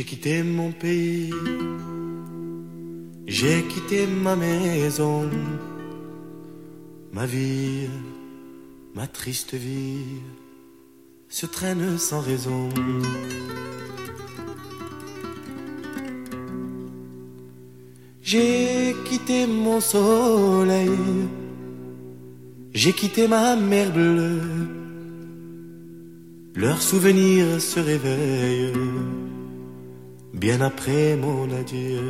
J'ai quitté mon pays, j'ai quitté ma maison, ma vie, ma triste vie se traîne sans raison. J'ai quitté mon soleil, j'ai quitté ma mer bleue. Leurs souvenirs se réveillent bien après mon adieu.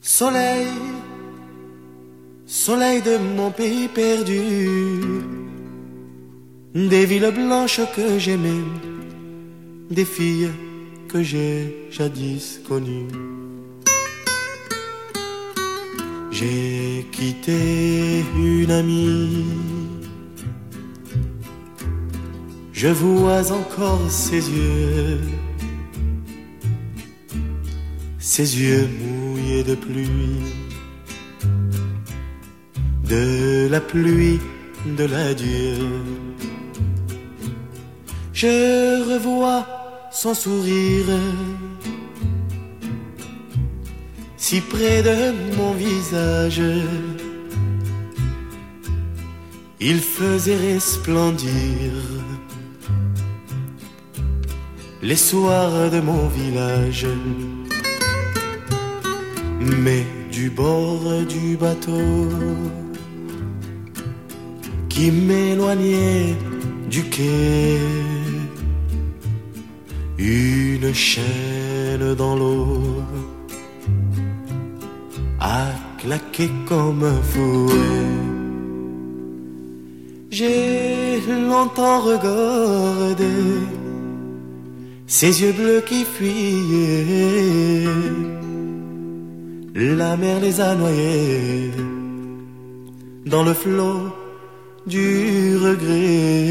Soleil, soleil de mon pays perdu, des villes blanches que j'aimais, des filles que j'ai jadis connues. J'ai quitté une amie. Je vois encore ses yeux, ses yeux mouillés de pluie, de la pluie de l'adieu. Je revois son sourire si près de mon visage. Il faisait resplendir les soirs de mon village. Mais du bord du bateau qui m'éloignait du quai, une chaîne dans l'eau a claqué comme un fouet. J'ai longtemps regardé ses yeux bleus qui fuyaient. La mer les a noyés dans le flot du regret.